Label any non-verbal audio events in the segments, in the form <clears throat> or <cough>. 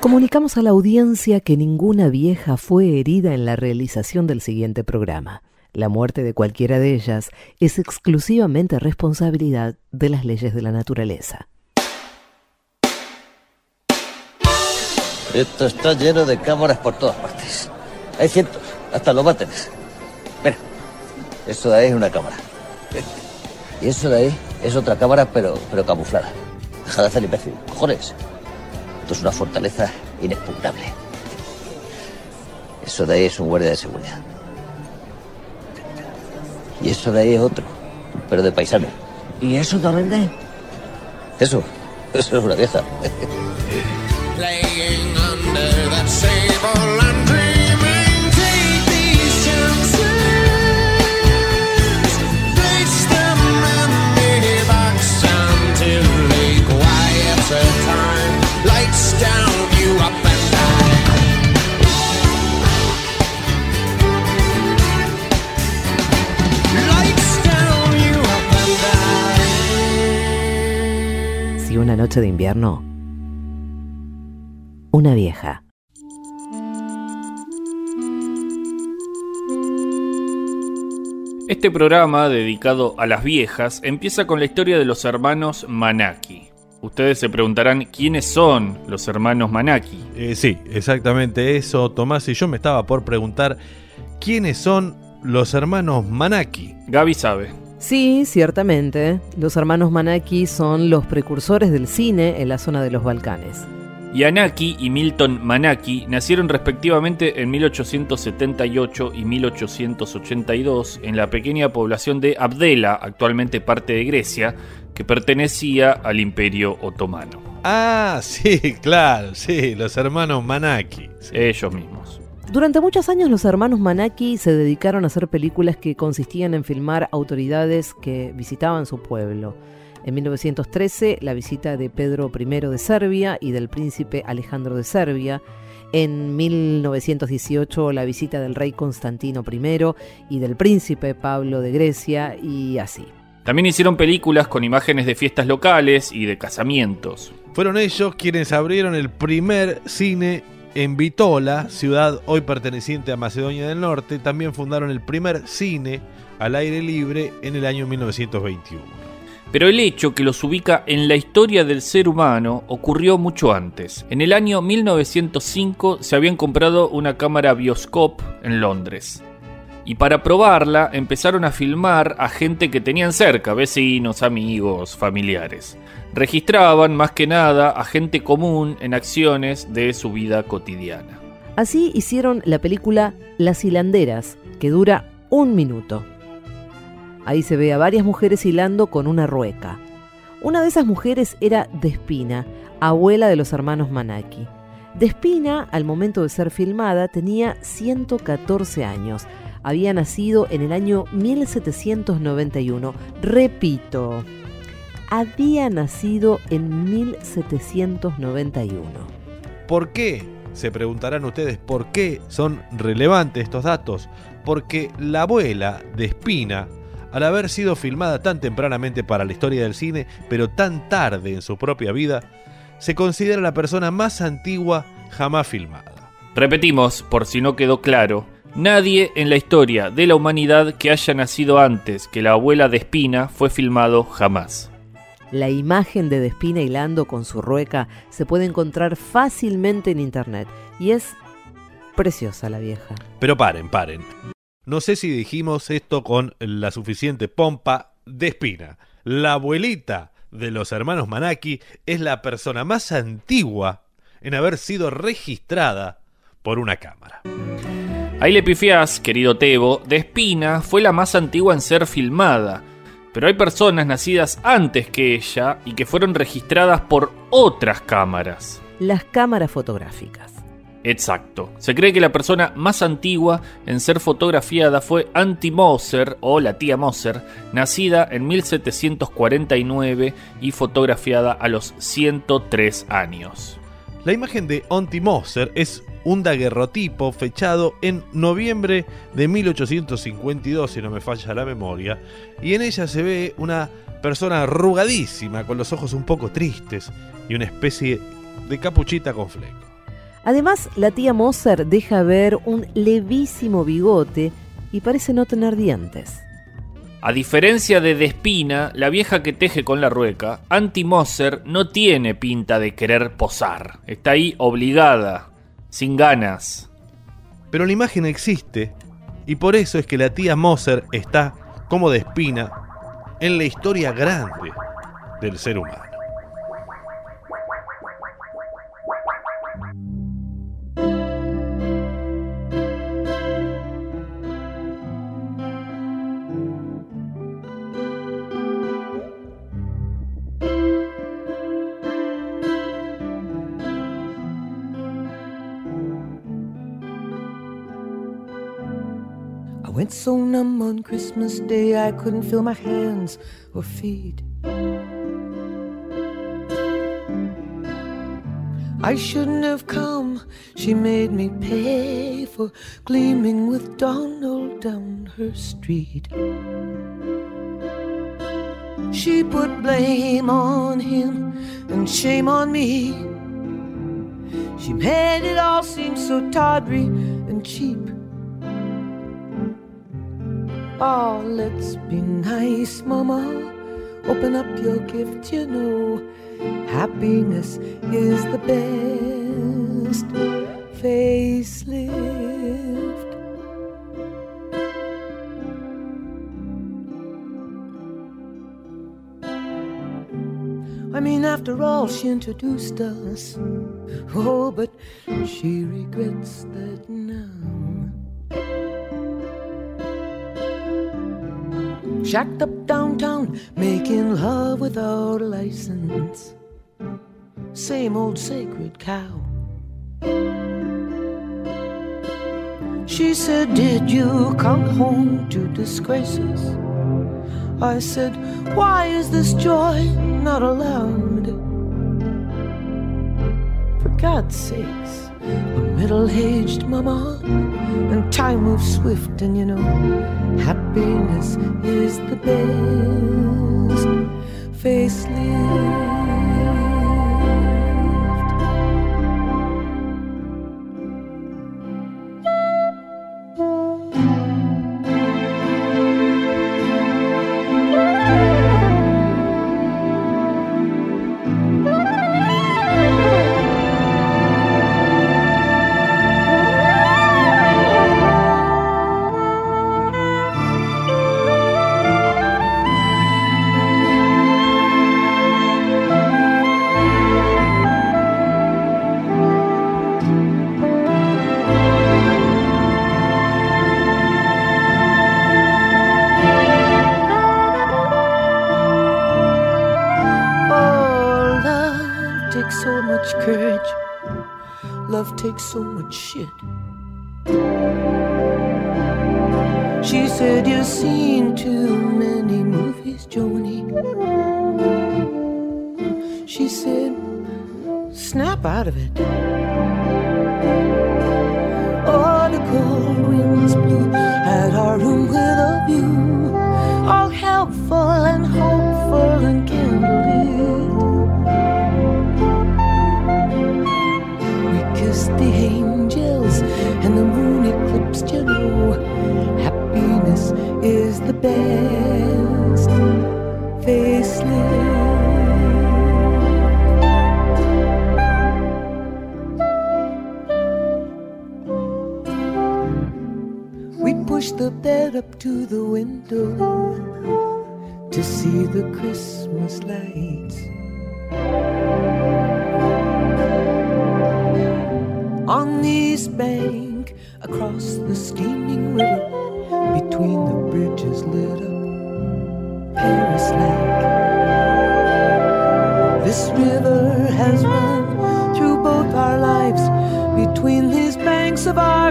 Comunicamos a la audiencia que ninguna vieja fue herida en la realización del siguiente programa. La muerte de cualquiera de ellas es exclusivamente responsabilidad de las leyes de la naturaleza. Esto está lleno de cámaras por todas partes. Hay cientos, hasta los váteres. Mira, eso de ahí es una cámara. <laughs> Y eso de ahí es otra cámara, pero, pero camuflada. Deja de hacer imbécil. Cojones. Esto es una fortaleza inexpugnable. Eso de ahí es un guardia de seguridad. Y eso de ahí es otro, pero de paisano. ¿Y eso te vende? Eso, eso es una vieja. Noche de invierno, una vieja. Este programa, dedicado a las viejas, empieza con la historia de los hermanos Manaki. Ustedes se preguntarán quiénes son los hermanos Manaki. Eh, sí, exactamente eso, Tomás. Y yo me estaba por preguntar quiénes son los hermanos Manaki. Gaby sabe. Sí, ciertamente. Los hermanos Manaki son los precursores del cine en la zona de los Balcanes. Yanaki y Milton Manaki nacieron respectivamente en 1878 y 1882 en la pequeña población de Abdela, actualmente parte de Grecia, que pertenecía al Imperio Otomano. Ah, sí, <laughs> claro, sí, los hermanos Manaki. Sí. Ellos mismos. Durante muchos años los hermanos Manaki se dedicaron a hacer películas que consistían en filmar autoridades que visitaban su pueblo. En 1913, la visita de Pedro I de Serbia y del príncipe Alejandro de Serbia. En 1918, la visita del rey Constantino I y del príncipe Pablo de Grecia y así. También hicieron películas con imágenes de fiestas locales y de casamientos. Fueron ellos quienes abrieron el primer cine en Bitola, ciudad hoy perteneciente a Macedonia del Norte. También fundaron el primer cine al aire libre en el año 1921. Pero el hecho que los ubica en la historia del ser humano ocurrió mucho antes. En el año 1905 se habían comprado una cámara Bioscope en Londres. Y para probarla empezaron a filmar a gente que tenían cerca, vecinos, amigos, familiares. Registraban más que nada a gente común en acciones de su vida cotidiana. Así hicieron la película Las hilanderas, que dura un minuto. Ahí se ve a varias mujeres hilando con una rueca. Una de esas mujeres era Despina, abuela de los hermanos Manaki. Despina, al momento de ser filmada, tenía 114 años. Había nacido en el año 1791. Repito, había nacido en 1791. ¿Por qué? Se preguntarán ustedes, ¿por qué son relevantes estos datos? Porque la abuela de Espina, al haber sido filmada tan tempranamente para la historia del cine, pero tan tarde en su propia vida, se considera la persona más antigua jamás filmada. Repetimos, por si no quedó claro, nadie en la historia de la humanidad que haya nacido antes que la abuela de Espina fue filmado jamás. La imagen de Despina hilando con su rueca se puede encontrar fácilmente en internet y es preciosa la vieja. Pero paren, paren. No sé si dijimos esto con la suficiente pompa de espina. La abuelita de los hermanos Manaki es la persona más antigua en haber sido registrada por una cámara. Ahí le pifiás, querido Tebo, de Espina fue la más antigua en ser filmada. Pero hay personas nacidas antes que ella y que fueron registradas por otras cámaras. Las cámaras fotográficas. Exacto. Se cree que la persona más antigua en ser fotografiada fue Anti Moser o la tía Moser, nacida en 1749 y fotografiada a los 103 años. La imagen de Onti Moser es un daguerrotipo fechado en noviembre de 1852, si no me falla la memoria, y en ella se ve una persona arrugadísima, con los ojos un poco tristes y una especie de capuchita con fleco. Además, la tía Moser deja ver un levísimo bigote y parece no tener dientes. A diferencia de Despina, la vieja que teje con la rueca, Anti Moser no tiene pinta de querer posar. Está ahí obligada, sin ganas. Pero la imagen existe y por eso es que la tía Moser está como de espina en la historia grande del ser humano. So numb on Christmas Day I couldn't feel my hands or feet. I shouldn't have come. She made me pay for gleaming with Donald down her street. She put blame on him and shame on me. She made it all seem so tawdry and cheap. Oh, let's be nice, Mama. Open up your gift, you know. Happiness is the best facelift. I mean, after all, she introduced us. Oh, but she regrets that now. Shacked up downtown, making love without a license. Same old sacred cow. She said, Did you come home to disgrace us? I said, Why is this joy not allowed? For God's sakes, a middle aged mama, and time moves swift, and you know, happiness is the best facelift. Love takes so much shit. She said, You've seen too many movies, Joni. She said, Snap out of it. Oh, the cold winds blew at our room best facelift. We pushed the bed up to the window to see the Christmas lights. On the east bank, across the steaming river, between the bridges lit up Paris Lake. This river has run through both our lives, between these banks of our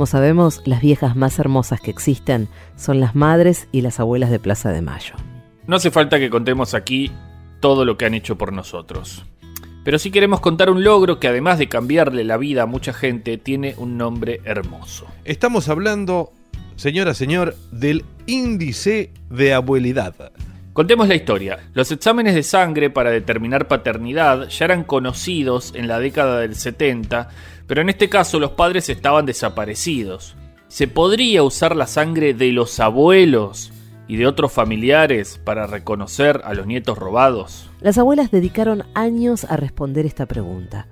Como sabemos, las viejas más hermosas que existen son las madres y las abuelas de Plaza de Mayo. No hace falta que contemos aquí todo lo que han hecho por nosotros. Pero sí queremos contar un logro que además de cambiarle la vida a mucha gente, tiene un nombre hermoso. Estamos hablando, señora, señor, del índice de abuelidad. Contemos la historia. Los exámenes de sangre para determinar paternidad ya eran conocidos en la década del 70, pero en este caso los padres estaban desaparecidos. ¿Se podría usar la sangre de los abuelos y de otros familiares para reconocer a los nietos robados? Las abuelas dedicaron años a responder esta pregunta.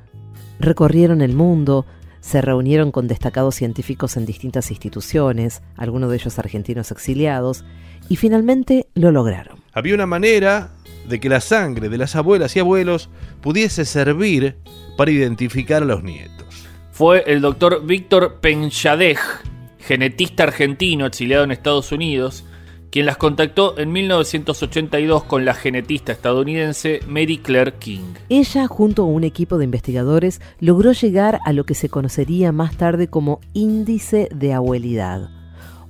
Recorrieron el mundo, se reunieron con destacados científicos en distintas instituciones, algunos de ellos argentinos exiliados, y finalmente lo lograron. Había una manera de que la sangre de las abuelas y abuelos pudiese servir para identificar a los nietos. Fue el doctor Víctor Penchadej, genetista argentino exiliado en Estados Unidos, quien las contactó en 1982 con la genetista estadounidense Mary Claire King. Ella, junto a un equipo de investigadores, logró llegar a lo que se conocería más tarde como índice de abuelidad,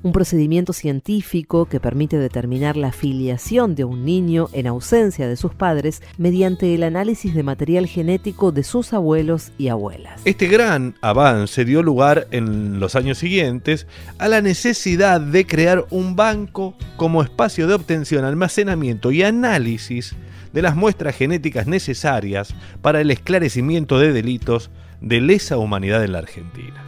un procedimiento científico que permite determinar la filiación de un niño en ausencia de sus padres mediante el análisis de material genético de sus abuelos y abuelas. Este gran avance dio lugar en los años siguientes a la necesidad de crear un banco como espacio de obtención, almacenamiento y análisis de las muestras genéticas necesarias para el esclarecimiento de delitos de lesa humanidad en la Argentina.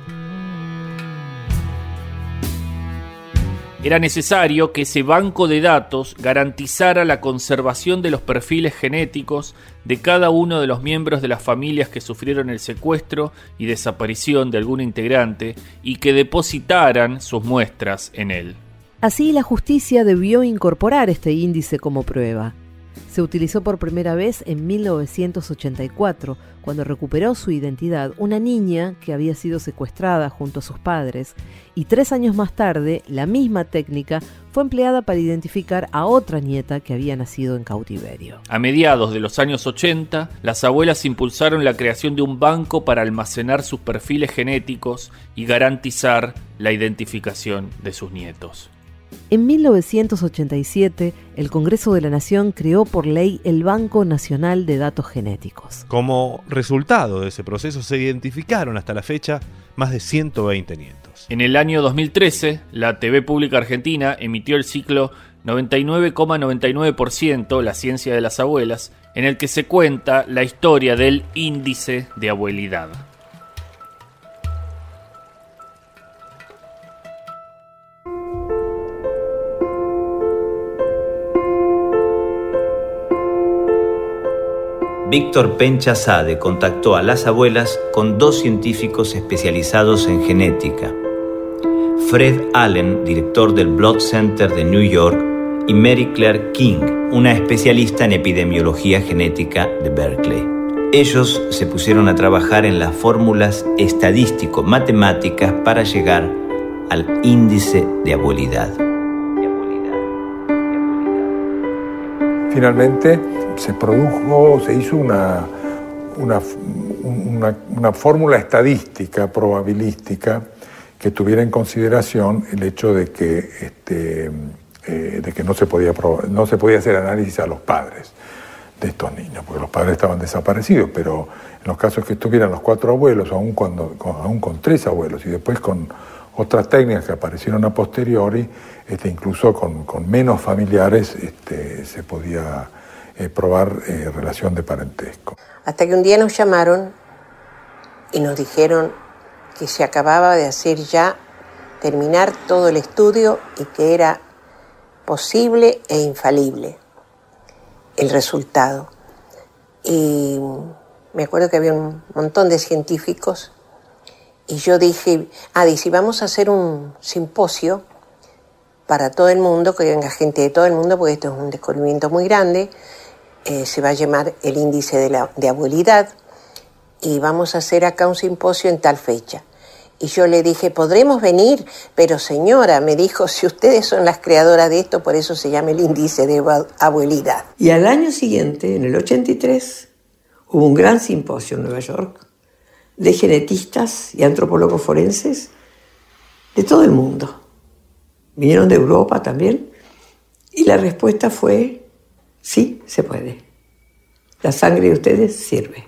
Era necesario que ese banco de datos garantizara la conservación de los perfiles genéticos de cada uno de los miembros de las familias que sufrieron el secuestro y desaparición de algún integrante y que depositaran sus muestras en él. Así, la justicia debió incorporar este índice como prueba. Se utilizó por primera vez en 1984, cuando recuperó su identidad una niña que había sido secuestrada junto a sus padres, y tres años más tarde la misma técnica fue empleada para identificar a otra nieta que había nacido en cautiverio. A mediados de los años 80, las abuelas impulsaron la creación de un banco para almacenar sus perfiles genéticos y garantizar la identificación de sus nietos. En 1987, el Congreso de la Nación creó por ley el Banco Nacional de Datos Genéticos. Como resultado de ese proceso se identificaron hasta la fecha más de 120 nietos. En el año 2013, la TV Pública Argentina emitió el ciclo 99,99% La ciencia de las abuelas, en el que se cuenta la historia del índice de abuelidad. Víctor Pencha Sade contactó a las abuelas con dos científicos especializados en genética. Fred Allen, director del Blood Center de New York, y Mary Claire King, una especialista en epidemiología genética de Berkeley. Ellos se pusieron a trabajar en las fórmulas estadístico-matemáticas para llegar al índice de abuelidad. Finalmente se produjo, se hizo una, una, una- fórmula estadística, probabilística, que tuviera en consideración el hecho de que, este, eh, de que no, se podía proba- no se podía hacer análisis a los padres de estos niños, porque los padres estaban desaparecidos, pero en los casos que estuvieran los cuatro abuelos, aún, cuando, aún con tres abuelos, y después con otras técnicas que aparecieron a posteriori, este, incluso con, con menos familiares, este, se podía eh, probar eh, relación de parentesco. Hasta que un día nos llamaron y nos dijeron que se acababa de hacer ya terminar todo el estudio y que era posible e infalible el resultado. Y me acuerdo que había un montón de científicos y yo dije, ah, dice, vamos a hacer un simposio para todo el mundo, que venga gente de todo el mundo, porque esto es un descubrimiento muy grande. Eh, se va a llamar el índice de, de abuelidad y vamos a hacer acá un simposio en tal fecha. Y yo le dije, ¿podremos venir? Pero señora, me dijo, si ustedes son las creadoras de esto, por eso se llama el índice de abue- abuelidad. Y al año siguiente, en el 83, hubo un gran simposio en Nueva York de genetistas y antropólogos forenses de todo el mundo. Vinieron de Europa también. Y la respuesta fue, sí, se puede. La sangre de ustedes sirve.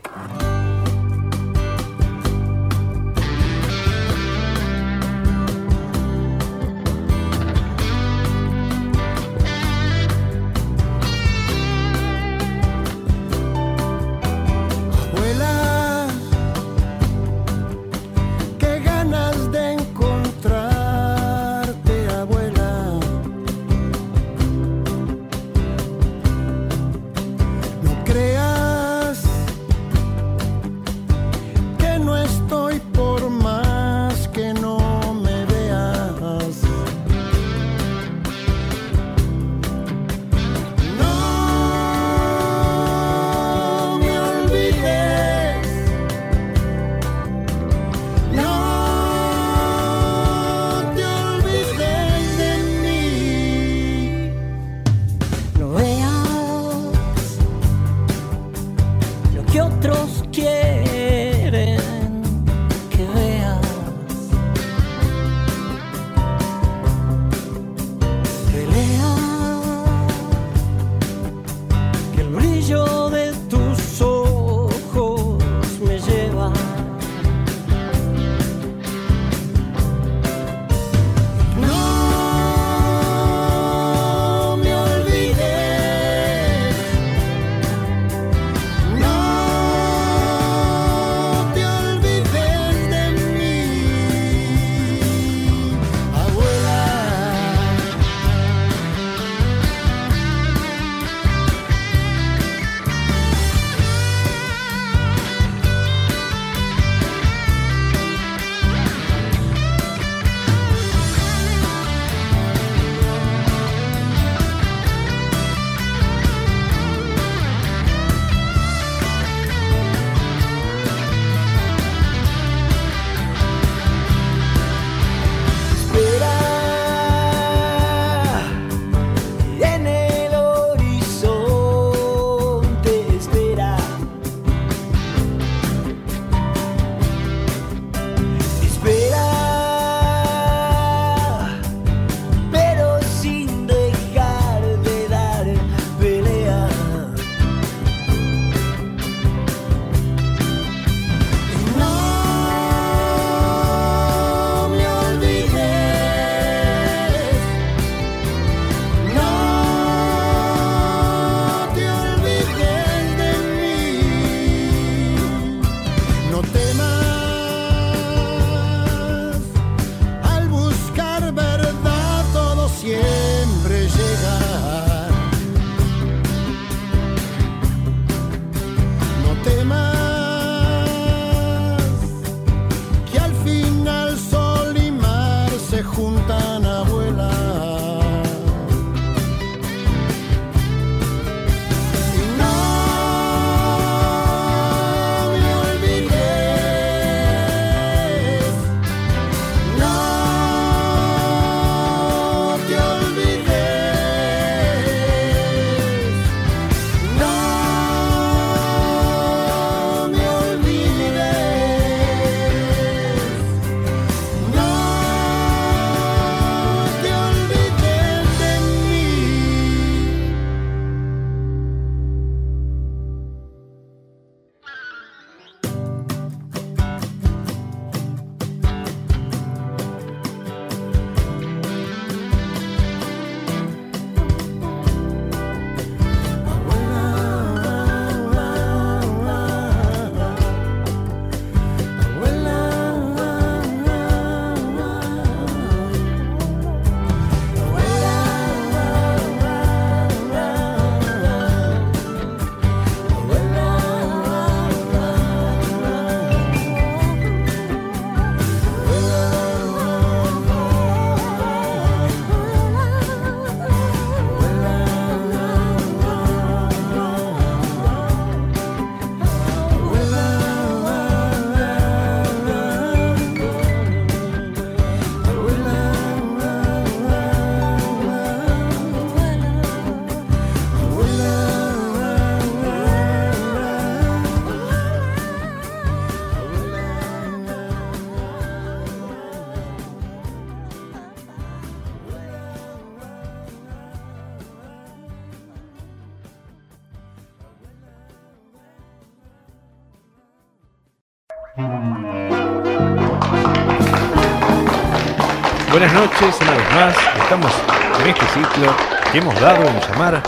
Buenas noches, una vez más. Estamos en este ciclo que hemos dado en llamar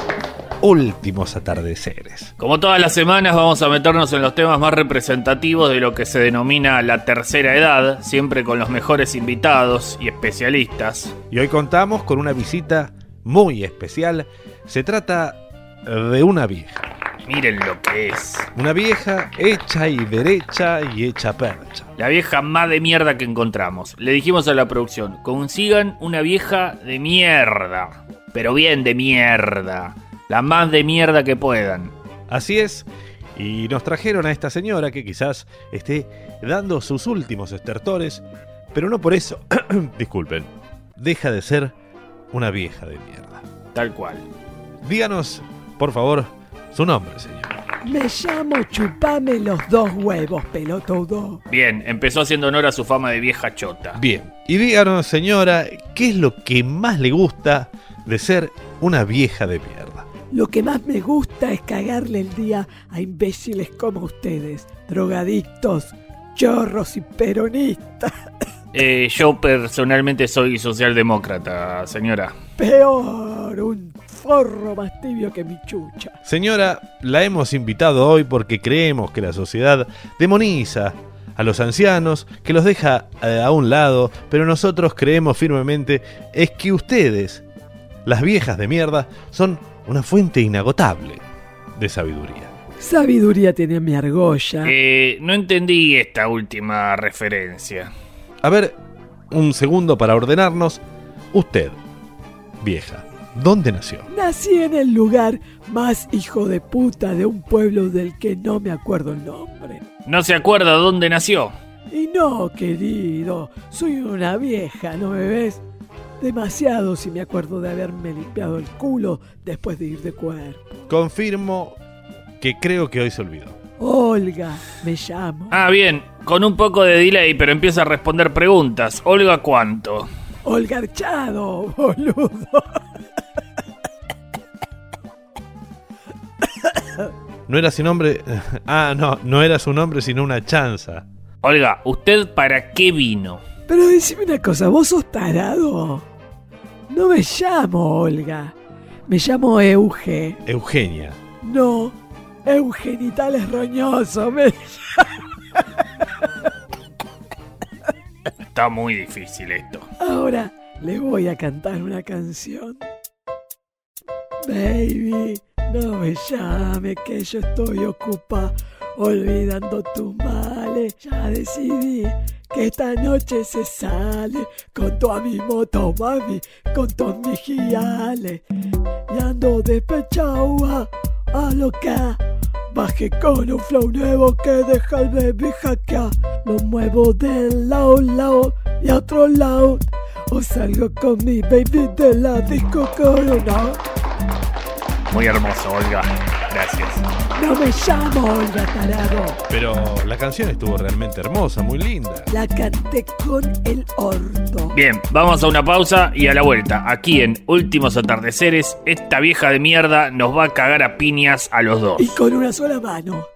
Últimos Atardeceres. Como todas las semanas vamos a meternos en los temas más representativos de lo que se denomina la tercera edad, siempre con los mejores invitados y especialistas. Y hoy contamos con una visita muy especial. Se trata de una vieja. Miren lo que es. Una vieja hecha y derecha y hecha percha. La vieja más de mierda que encontramos. Le dijimos a la producción, consigan una vieja de mierda. Pero bien de mierda. La más de mierda que puedan. Así es. Y nos trajeron a esta señora que quizás esté dando sus últimos estertores, pero no por eso, <clears throat> disculpen, deja de ser una vieja de mierda. Tal cual. Díganos, por favor, su nombre, señor. Me llamo Chupame los dos huevos, pelotudo. Bien, empezó haciendo honor a su fama de vieja chota. Bien. Y díganos, señora, ¿qué es lo que más le gusta de ser una vieja de mierda? Lo que más me gusta es cagarle el día a imbéciles como ustedes, drogadictos, chorros y peronistas. Eh, yo personalmente soy socialdemócrata, señora. Peor, un forro más tibio que mi chucha. Señora, la hemos invitado hoy porque creemos que la sociedad demoniza a los ancianos, que los deja eh, a un lado, pero nosotros creemos firmemente es que ustedes, las viejas de mierda, son una fuente inagotable de sabiduría. Sabiduría tiene mi argolla. Eh, no entendí esta última referencia. A ver, un segundo para ordenarnos. Usted, vieja, ¿dónde nació? Nací en el lugar más hijo de puta de un pueblo del que no me acuerdo el nombre. No se acuerda dónde nació. Y no, querido, soy una vieja, ¿no me ves? Demasiado si me acuerdo de haberme limpiado el culo después de ir de cuerpo. Confirmo que creo que hoy se olvidó. Olga, me llamo. Ah, bien, con un poco de delay, pero empieza a responder preguntas. Olga, ¿cuánto? Olga Archado, <laughs> boludo. No era su nombre. <laughs> Ah, no, no era su nombre, sino una chanza. Olga, ¿usted para qué vino? Pero decime una cosa, ¿vos sos tarado? No me llamo Olga. Me llamo Euge. Eugenia. No, Eugenitales roñoso. Me... Está muy difícil esto. Ahora le voy a cantar una canción. Baby, no me llame que yo estoy ocupada olvidando tus males. Ya decidí que esta noche se sale con toda mi moto, mami, con todos mis giales. Y ando despechado a, a loca. Bajé con un flow nuevo que deja al baby hackear. Lo muevo de lado lado y a otro lado. O salgo con mi baby de la disco corona. Muy hermoso, Olga. Gracias. No me llamo Olga Tarado. Pero la canción estuvo realmente hermosa, muy linda. La canté con el orto. Bien, vamos a una pausa y a la vuelta. Aquí en Últimos Atardeceres, esta vieja de mierda nos va a cagar a piñas a los dos. Y con una sola mano.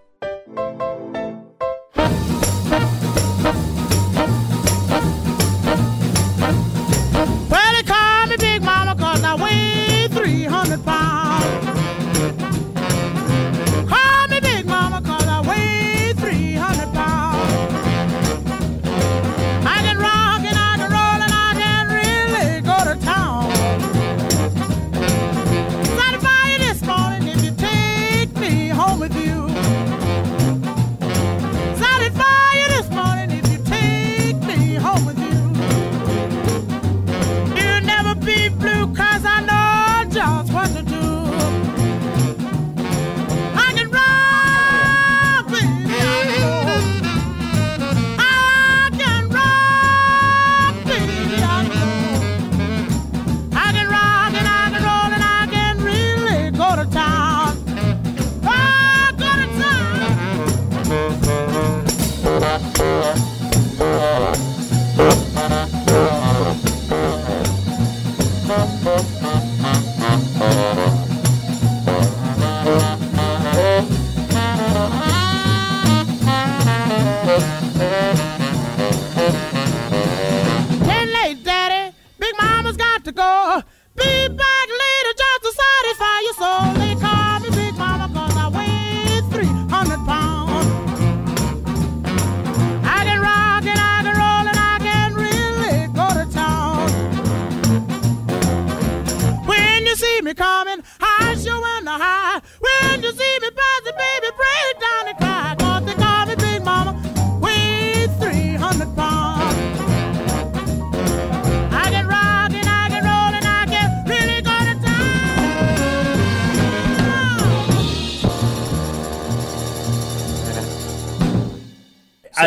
Coming, high showing the high. When you see me passing, baby, break down and cry. Cause they call me Big Mama, weighs 300 pounds. I can rock and I can roll and I can really go to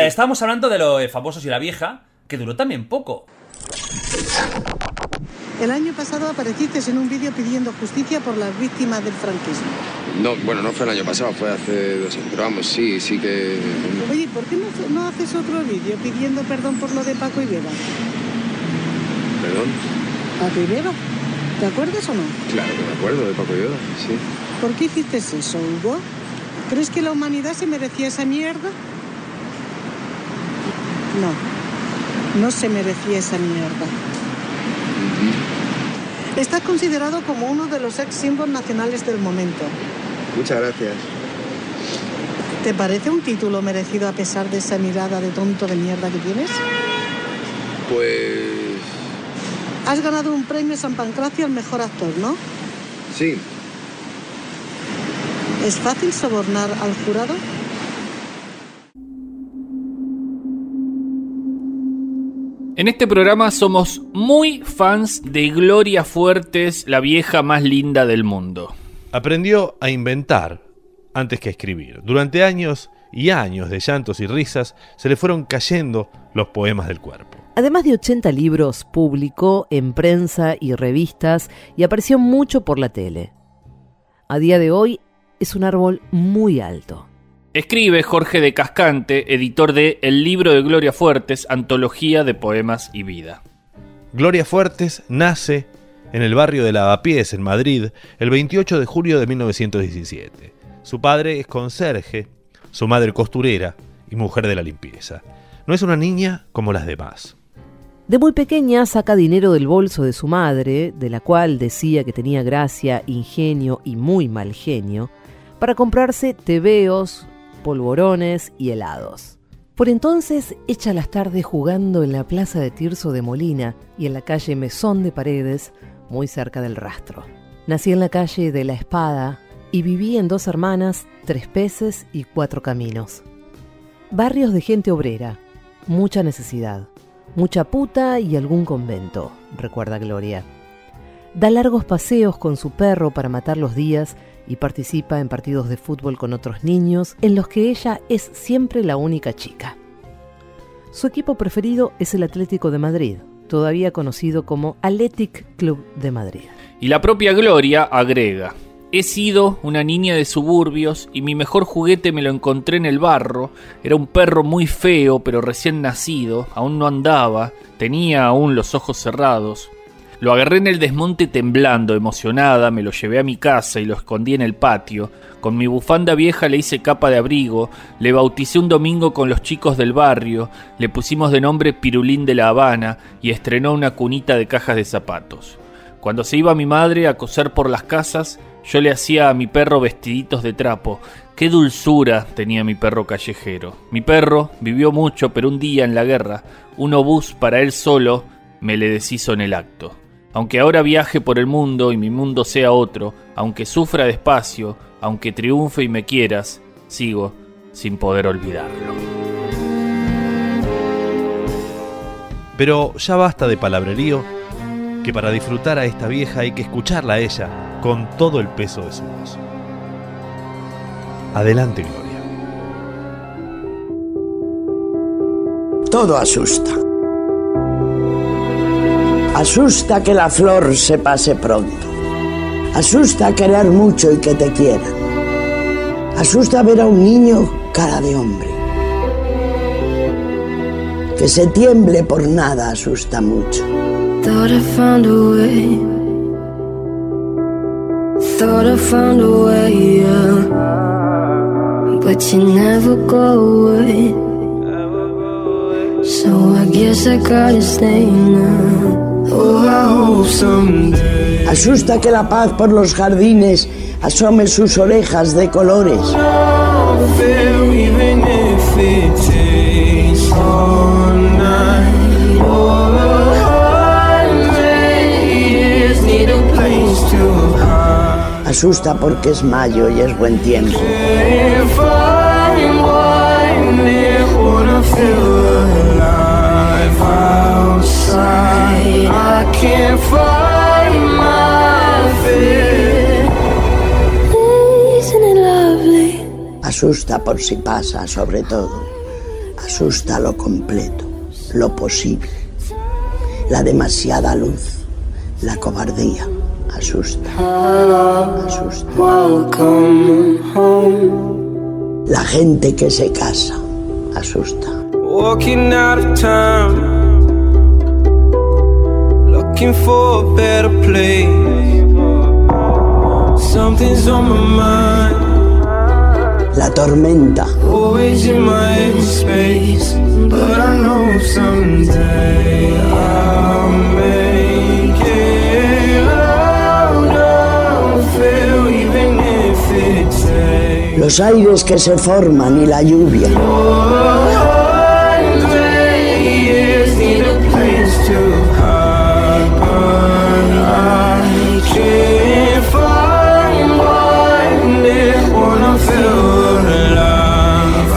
Estábamos hablando de los famosos y la vieja, que duró también poco. El año pasado apareciste en un vídeo pidiendo justicia por las víctimas del franquismo. No, bueno, no fue el año pasado, fue hace dos años. Pero vamos, sí, sí que. Oye, ¿por qué no, no haces otro vídeo pidiendo perdón por lo de Paco y Beba? Perdón. ¿Paco y Beba? ¿Te acuerdas o no? Claro que me acuerdo de Paco Yoda, sí. ¿Por qué hiciste eso, Hugo? ¿Crees que la humanidad se merecía esa mierda? No, no se merecía esa mierda. Estás considerado como uno de los ex símbolos nacionales del momento. Muchas gracias. ¿Te parece un título merecido a pesar de esa mirada de tonto de mierda que tienes? Pues. Has ganado un premio San Pancracio al mejor actor, ¿no? Sí. ¿Es fácil sobornar al jurado? En este programa somos muy fans de Gloria Fuertes, la vieja más linda del mundo. Aprendió a inventar antes que a escribir. Durante años y años de llantos y risas se le fueron cayendo los poemas del cuerpo. Además de 80 libros, publicó en prensa y revistas y apareció mucho por la tele. A día de hoy es un árbol muy alto. Escribe Jorge de Cascante, editor de El libro de Gloria Fuertes, antología de poemas y vida. Gloria Fuertes nace en el barrio de Lavapiés, en Madrid, el 28 de julio de 1917. Su padre es conserje, su madre costurera y mujer de la limpieza. No es una niña como las demás. De muy pequeña saca dinero del bolso de su madre, de la cual decía que tenía gracia, ingenio y muy mal genio, para comprarse tebeos, polvorones y helados. Por entonces echa las tardes jugando en la plaza de Tirso de Molina y en la calle Mesón de Paredes, muy cerca del rastro. Nací en la calle de la Espada y viví en dos hermanas, tres peces y cuatro caminos. Barrios de gente obrera, mucha necesidad, mucha puta y algún convento, recuerda Gloria. Da largos paseos con su perro para matar los días y participa en partidos de fútbol con otros niños en los que ella es siempre la única chica. Su equipo preferido es el Atlético de Madrid, todavía conocido como Athletic Club de Madrid. Y la propia Gloria agrega, He sido una niña de suburbios y mi mejor juguete me lo encontré en el barro. Era un perro muy feo, pero recién nacido, aún no andaba, tenía aún los ojos cerrados. Lo agarré en el desmonte temblando, emocionada, me lo llevé a mi casa y lo escondí en el patio. Con mi bufanda vieja le hice capa de abrigo, le bauticé un domingo con los chicos del barrio, le pusimos de nombre Pirulín de la Habana y estrenó una cunita de cajas de zapatos. Cuando se iba mi madre a coser por las casas, yo le hacía a mi perro vestiditos de trapo. Qué dulzura tenía mi perro callejero. Mi perro vivió mucho, pero un día en la guerra, un obús para él solo me le deshizo en el acto. Aunque ahora viaje por el mundo y mi mundo sea otro, aunque sufra despacio, aunque triunfe y me quieras, sigo sin poder olvidarlo. Pero ya basta de palabrerío, que para disfrutar a esta vieja hay que escucharla a ella con todo el peso de su voz. Adelante, Gloria. Todo asusta. Asusta que la flor se pase pronto. Asusta querer mucho y que te quieran. Asusta ver a un niño cara de hombre. Que se tiemble por nada asusta mucho. Thought I found a way. Thought I found a way, yeah. But you never go away. So I guess I gotta stay now. Asusta que la paz por los jardines asome sus orejas de colores. Asusta porque es mayo y es buen tiempo. I'm winding, wanna feel alive outside. I can't find my fear. Isn't it lovely? Asusta por si pasa, sobre todo. Asusta lo completo, lo posible. La demasiada luz, la cobardía. Asusta. Asusta. Welcome home. La gente que se casa. Asusta. Walking out of town, looking for a better place. Something's on my mind, La tormenta. always in my space. But I know someday I'll make it out of here, even if it takes. Los aires que se forman y la lluvia. If wanna feel alive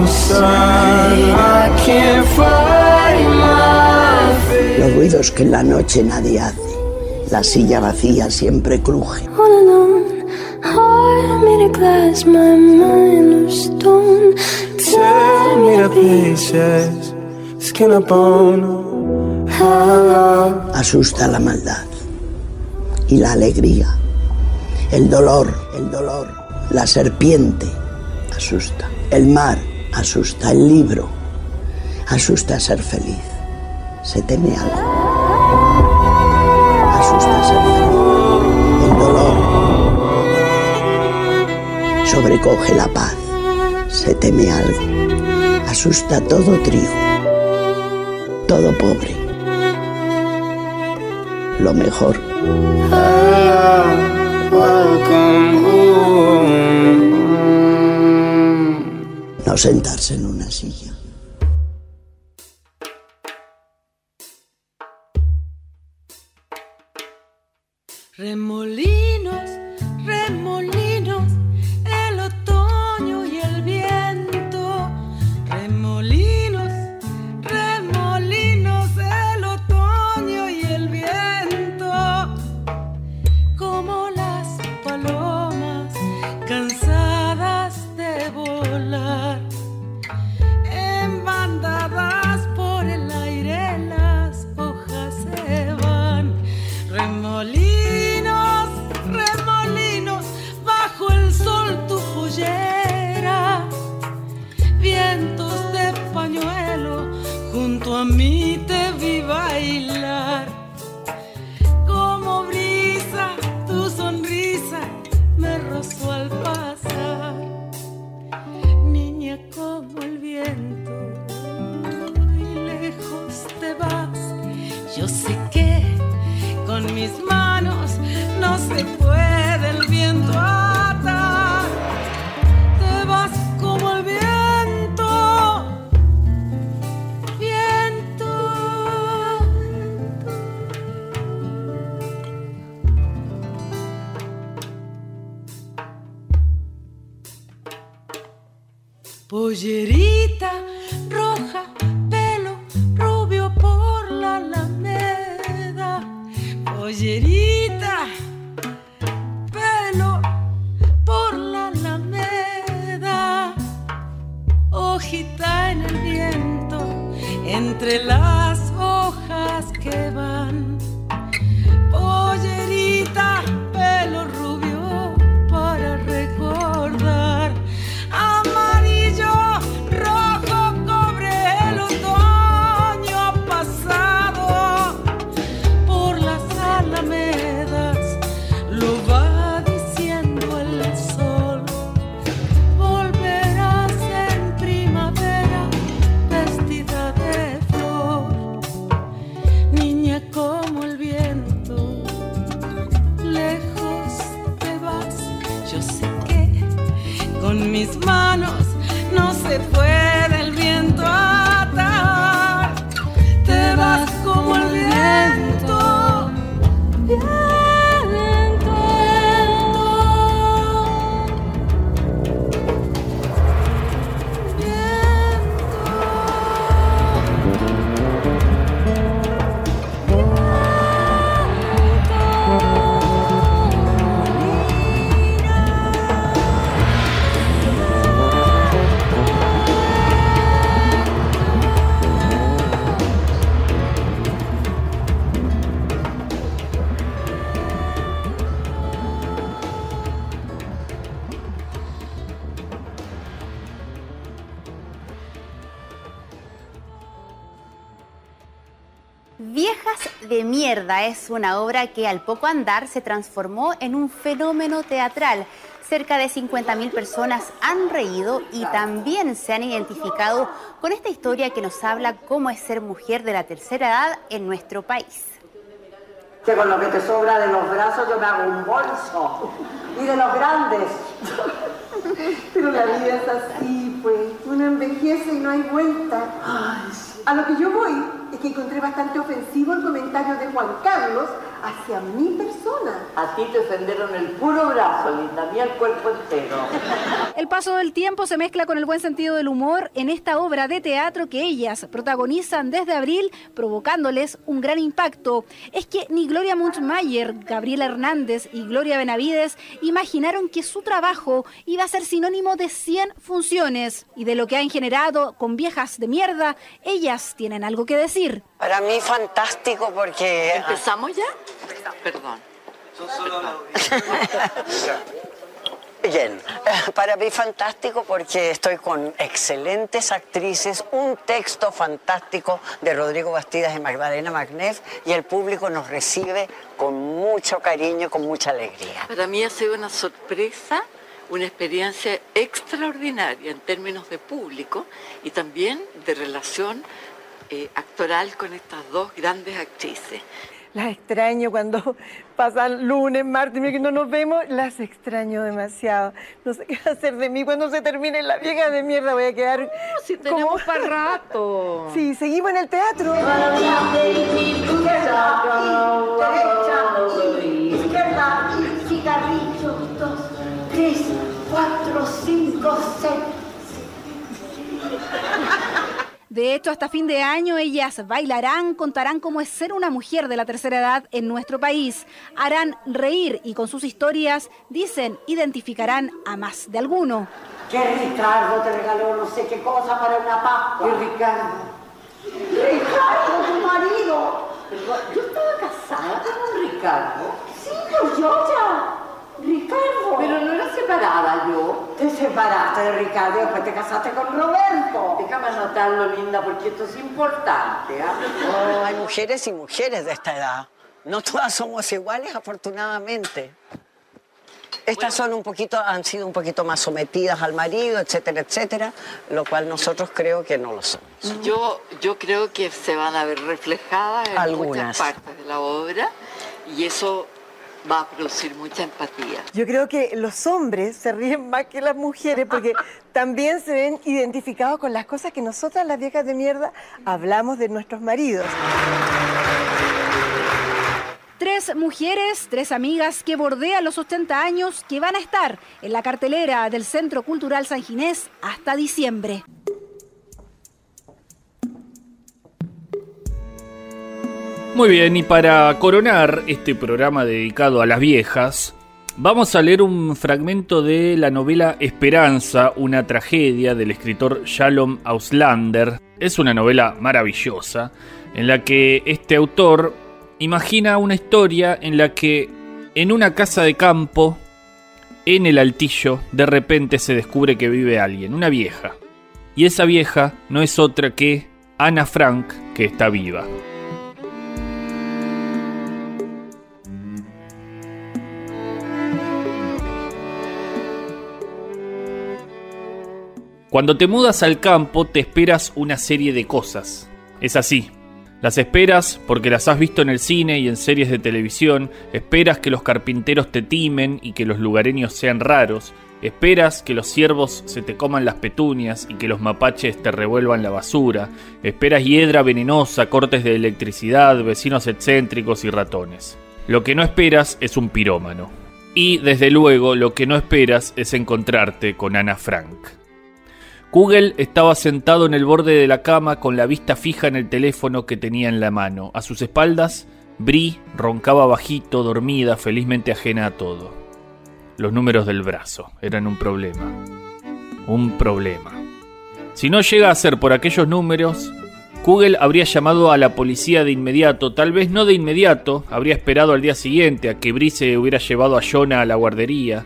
outside, I can't find my feet. Los ruidos que en la noche nadie hace. La silla vacía siempre cruje. All alone, heart made of glass, my mind of stone. Tell me the places, skin up bone. How Asusta la maldad. Y la alegría. El dolor, el dolor. La serpiente. Asusta. El mar. Asusta. El libro. Asusta ser feliz. Se teme algo. Asusta ser feliz. El dolor. Sobrecoge la paz. Se teme algo. Asusta todo trigo. Todo pobre. Lo mejor. No sentarse en una silla. Obra que al poco andar se transformó en un fenómeno teatral. Cerca de 50.000 personas han reído y también se han identificado con esta historia que nos habla cómo es ser mujer de la tercera edad en nuestro país. Que con lo que te sobra de los brazos yo me hago un bolso. Y de los grandes. <laughs> Pero la vida es así, pues. Uno envejece y no hay vuelta. A lo que yo voy es que encontré bastante ofensivo el comentario de Juan Carlos hacia mi persona. A ti te ofendieron el puro brazo, linda, mí el cuerpo entero. El paso del tiempo se mezcla con el buen sentido del humor en esta obra de teatro que ellas protagonizan desde abril, provocándoles un gran impacto. Es que ni Gloria Munchmayer, Gabriela Hernández y Gloria Benavides imaginaron que su trabajo iba a ser sinónimo de 100 funciones y de lo que han generado con viejas de mierda, ellas tienen algo que decir. Para mí fantástico porque... ¿Empezamos ya? Perdón. <laughs> Bien, para mí fantástico porque estoy con excelentes actrices, un texto fantástico de Rodrigo Bastidas y Magdalena Magnef y el público nos recibe con mucho cariño, con mucha alegría. Para mí ha sido una sorpresa, una experiencia extraordinaria en términos de público y también de relación eh, actoral con estas dos grandes actrices. Las extraño cuando pasan lunes, martes, que no nos vemos, las extraño demasiado. No sé qué va a hacer de mí cuando se termine la vieja de mierda, voy a quedar. si tenemos para rato. Sí, seguimos en el teatro. Izquierda, cigarrillo, dos, tres, cuatro, cinco, seis. De hecho, hasta fin de año ellas bailarán, contarán cómo es ser una mujer de la tercera edad en nuestro país. Harán reír y con sus historias, dicen, identificarán a más de alguno. Que Ricardo te regaló no sé qué cosa para una Pascua. ¿Y Ricardo? Ricardo, tu marido. Yo estaba casada con Ricardo. Sí, pues yo ya. Ricardo. Pero no era separada yo. Te separaste de Ricardo y después te casaste con Roberto. Déjame anotarlo, linda, porque esto es importante. No, hay mujeres y mujeres de esta edad. No todas somos iguales, afortunadamente. Estas son un poquito, han sido un poquito más sometidas al marido, etcétera, etcétera, lo cual nosotros creo que no lo somos. Yo, yo creo que se van a ver reflejadas en Algunas. muchas partes de la obra y eso va a producir mucha empatía. Yo creo que los hombres se ríen más que las mujeres porque <laughs> también se ven identificados con las cosas que nosotras, las viejas de mierda, hablamos de nuestros maridos. Tres mujeres, tres amigas que bordean los 80 años que van a estar en la cartelera del Centro Cultural San Ginés hasta diciembre. Muy bien, y para coronar este programa dedicado a las viejas, vamos a leer un fragmento de la novela Esperanza, una tragedia del escritor Shalom Auslander. Es una novela maravillosa en la que este autor imagina una historia en la que en una casa de campo, en el altillo, de repente se descubre que vive alguien, una vieja. Y esa vieja no es otra que Ana Frank, que está viva. Cuando te mudas al campo te esperas una serie de cosas. Es así. Las esperas porque las has visto en el cine y en series de televisión, esperas que los carpinteros te timen y que los lugareños sean raros, esperas que los ciervos se te coman las petunias y que los mapaches te revuelvan la basura, esperas hiedra venenosa, cortes de electricidad, vecinos excéntricos y ratones. Lo que no esperas es un pirómano. Y desde luego lo que no esperas es encontrarte con Ana Frank. Kugel estaba sentado en el borde de la cama con la vista fija en el teléfono que tenía en la mano. A sus espaldas, Brie roncaba bajito, dormida, felizmente ajena a todo. Los números del brazo eran un problema. Un problema. Si no llega a ser por aquellos números, Kugel habría llamado a la policía de inmediato, tal vez no de inmediato, habría esperado al día siguiente a que Brie se hubiera llevado a Jonah a la guardería.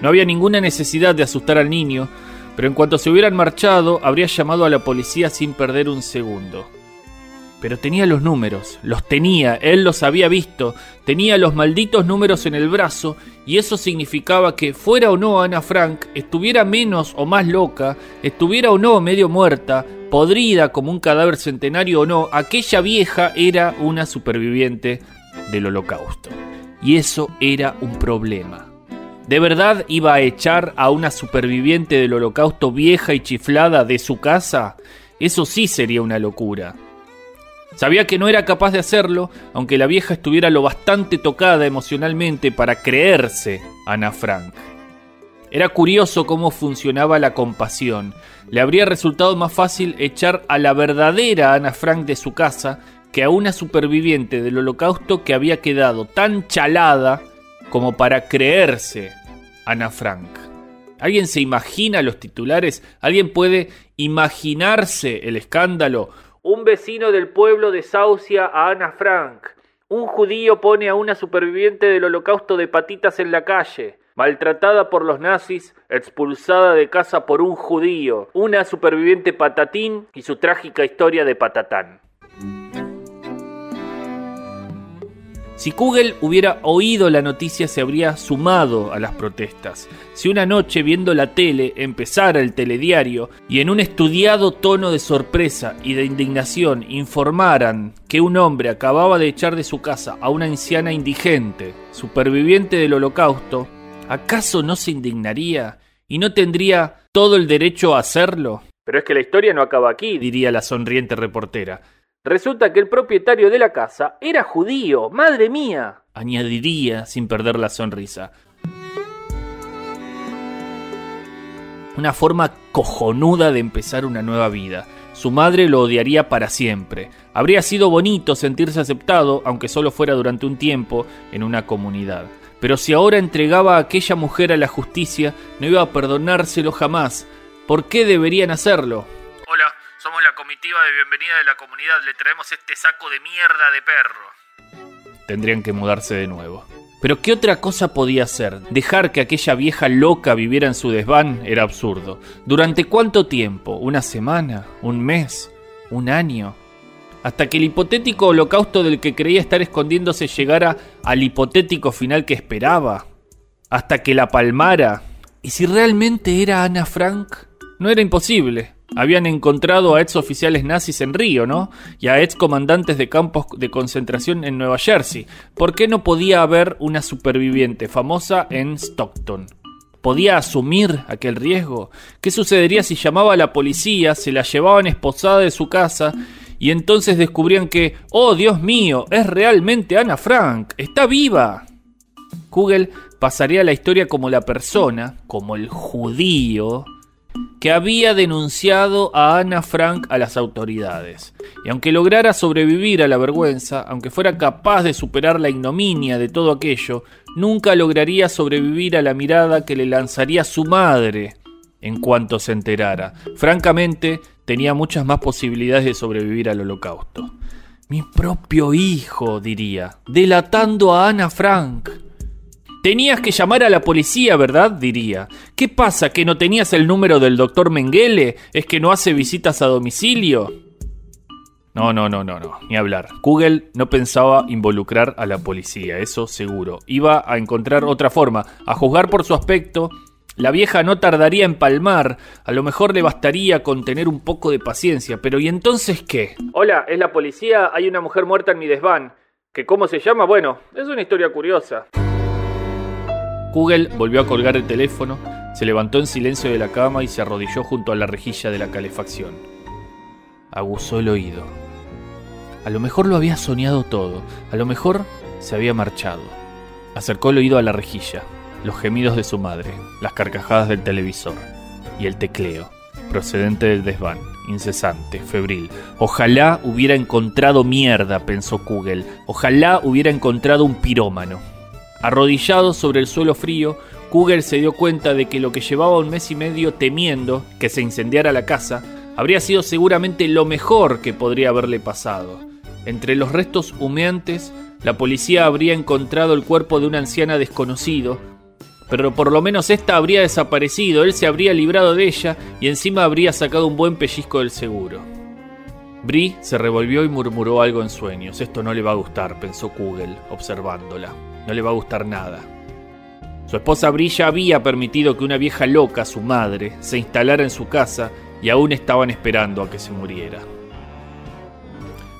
No había ninguna necesidad de asustar al niño, pero en cuanto se hubieran marchado, habría llamado a la policía sin perder un segundo. Pero tenía los números, los tenía, él los había visto, tenía los malditos números en el brazo y eso significaba que fuera o no Ana Frank, estuviera menos o más loca, estuviera o no medio muerta, podrida como un cadáver centenario o no, aquella vieja era una superviviente del holocausto. Y eso era un problema. ¿De verdad iba a echar a una superviviente del holocausto vieja y chiflada de su casa? Eso sí sería una locura. Sabía que no era capaz de hacerlo, aunque la vieja estuviera lo bastante tocada emocionalmente para creerse Ana Frank. Era curioso cómo funcionaba la compasión. Le habría resultado más fácil echar a la verdadera Ana Frank de su casa que a una superviviente del holocausto que había quedado tan chalada como para creerse Ana Frank. ¿Alguien se imagina los titulares? ¿Alguien puede imaginarse el escándalo? Un vecino del pueblo desahucia a Ana Frank. Un judío pone a una superviviente del holocausto de patitas en la calle. Maltratada por los nazis, expulsada de casa por un judío. Una superviviente patatín y su trágica historia de patatán. Si Kugel hubiera oído la noticia se habría sumado a las protestas. Si una noche viendo la tele empezara el telediario y en un estudiado tono de sorpresa y de indignación informaran que un hombre acababa de echar de su casa a una anciana indigente, superviviente del holocausto, ¿acaso no se indignaría y no tendría todo el derecho a hacerlo? Pero es que la historia no acaba aquí, diría la sonriente reportera. Resulta que el propietario de la casa era judío, madre mía, añadiría sin perder la sonrisa. Una forma cojonuda de empezar una nueva vida. Su madre lo odiaría para siempre. Habría sido bonito sentirse aceptado, aunque solo fuera durante un tiempo, en una comunidad. Pero si ahora entregaba a aquella mujer a la justicia, no iba a perdonárselo jamás. ¿Por qué deberían hacerlo? Somos la comitiva de bienvenida de la comunidad. Le traemos este saco de mierda de perro. Tendrían que mudarse de nuevo. Pero ¿qué otra cosa podía hacer? Dejar que aquella vieja loca viviera en su desván era absurdo. ¿Durante cuánto tiempo? ¿Una semana? ¿Un mes? ¿Un año? Hasta que el hipotético holocausto del que creía estar escondiéndose llegara al hipotético final que esperaba. Hasta que la palmara. ¿Y si realmente era Ana Frank? No era imposible. Habían encontrado a ex oficiales nazis en Río, ¿no? Y a ex comandantes de campos de concentración en Nueva Jersey. ¿Por qué no podía haber una superviviente famosa en Stockton? ¿Podía asumir aquel riesgo? ¿Qué sucedería si llamaba a la policía, se la llevaban esposada de su casa y entonces descubrían que, oh Dios mío, es realmente Ana Frank, está viva? Google pasaría a la historia como la persona, como el judío, que había denunciado a Ana Frank a las autoridades. Y aunque lograra sobrevivir a la vergüenza, aunque fuera capaz de superar la ignominia de todo aquello, nunca lograría sobrevivir a la mirada que le lanzaría su madre en cuanto se enterara. Francamente, tenía muchas más posibilidades de sobrevivir al holocausto. Mi propio hijo, diría, delatando a Ana Frank. Tenías que llamar a la policía, ¿verdad? diría. ¿Qué pasa? ¿Que no tenías el número del doctor Mengele? ¿Es que no hace visitas a domicilio? No, no, no, no, no, ni hablar. Google no pensaba involucrar a la policía, eso seguro. Iba a encontrar otra forma. A juzgar por su aspecto, la vieja no tardaría en palmar. A lo mejor le bastaría con tener un poco de paciencia. Pero ¿y entonces qué? Hola, es la policía. Hay una mujer muerta en mi desván. ¿Que cómo se llama? Bueno, es una historia curiosa. Google volvió a colgar el teléfono, se levantó en silencio de la cama y se arrodilló junto a la rejilla de la calefacción. Aguzó el oído. A lo mejor lo había soñado todo, a lo mejor se había marchado. Acercó el oído a la rejilla, los gemidos de su madre, las carcajadas del televisor y el tecleo, procedente del desván, incesante, febril. Ojalá hubiera encontrado mierda, pensó Kugel. Ojalá hubiera encontrado un pirómano. Arrodillado sobre el suelo frío, Kugel se dio cuenta de que lo que llevaba un mes y medio temiendo que se incendiara la casa habría sido seguramente lo mejor que podría haberle pasado. Entre los restos humeantes, la policía habría encontrado el cuerpo de una anciana desconocido, pero por lo menos ésta habría desaparecido, él se habría librado de ella y encima habría sacado un buen pellizco del seguro. Bree se revolvió y murmuró algo en sueños. Esto no le va a gustar, pensó Kugel, observándola no le va a gustar nada. Su esposa Brilla había permitido que una vieja loca, su madre, se instalara en su casa y aún estaban esperando a que se muriera.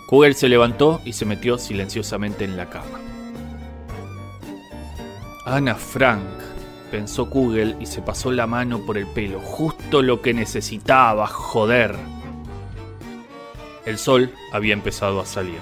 Kugel se levantó y se metió silenciosamente en la cama. Ana Frank, pensó Kugel y se pasó la mano por el pelo, justo lo que necesitaba, joder. El sol había empezado a salir.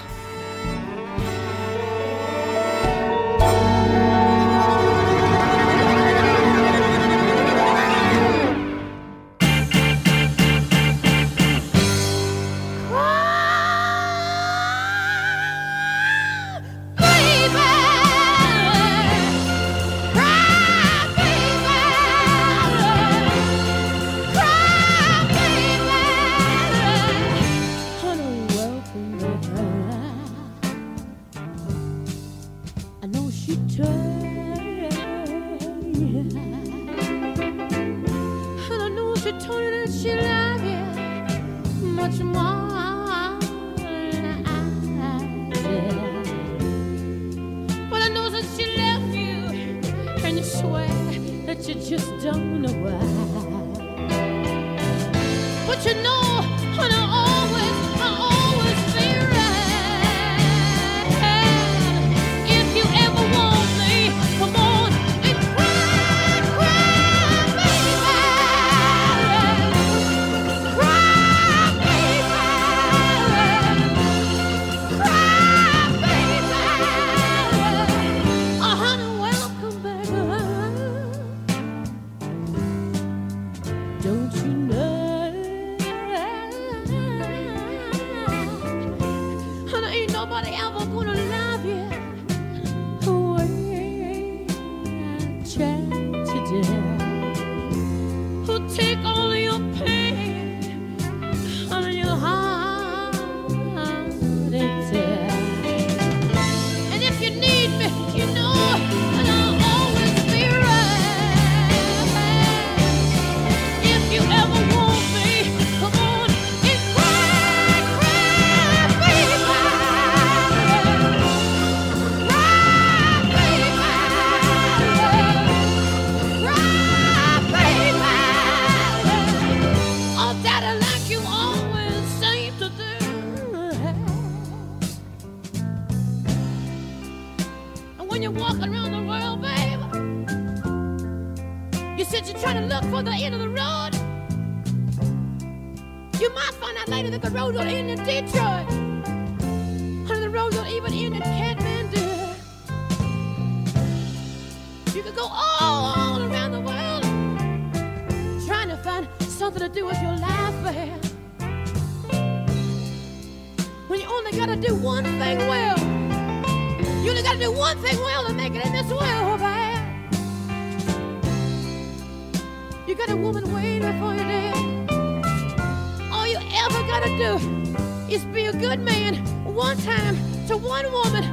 is be a good man one time to one woman,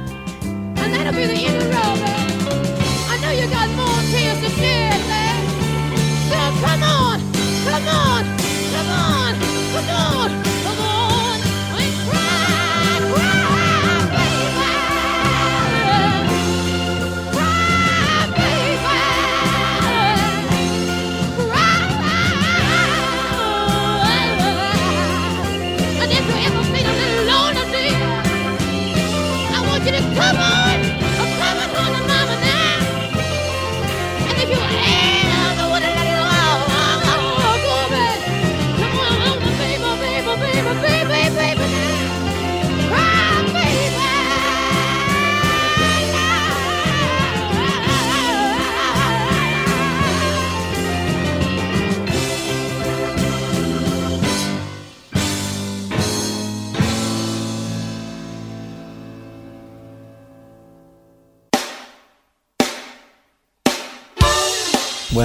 and that'll be the end of the road. I know you got more tears to shed, man. So come on, come on, come on, come on.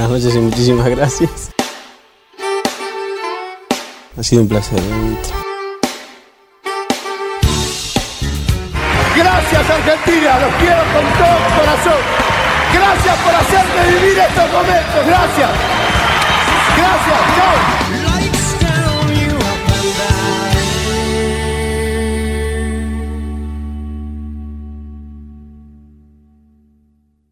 buenas noches y muchísimas gracias. Ha sido un placer. ¿eh? Gracias Argentina, los quiero con todo corazón. Gracias por hacerme vivir estos momentos, gracias. Gracias, chao.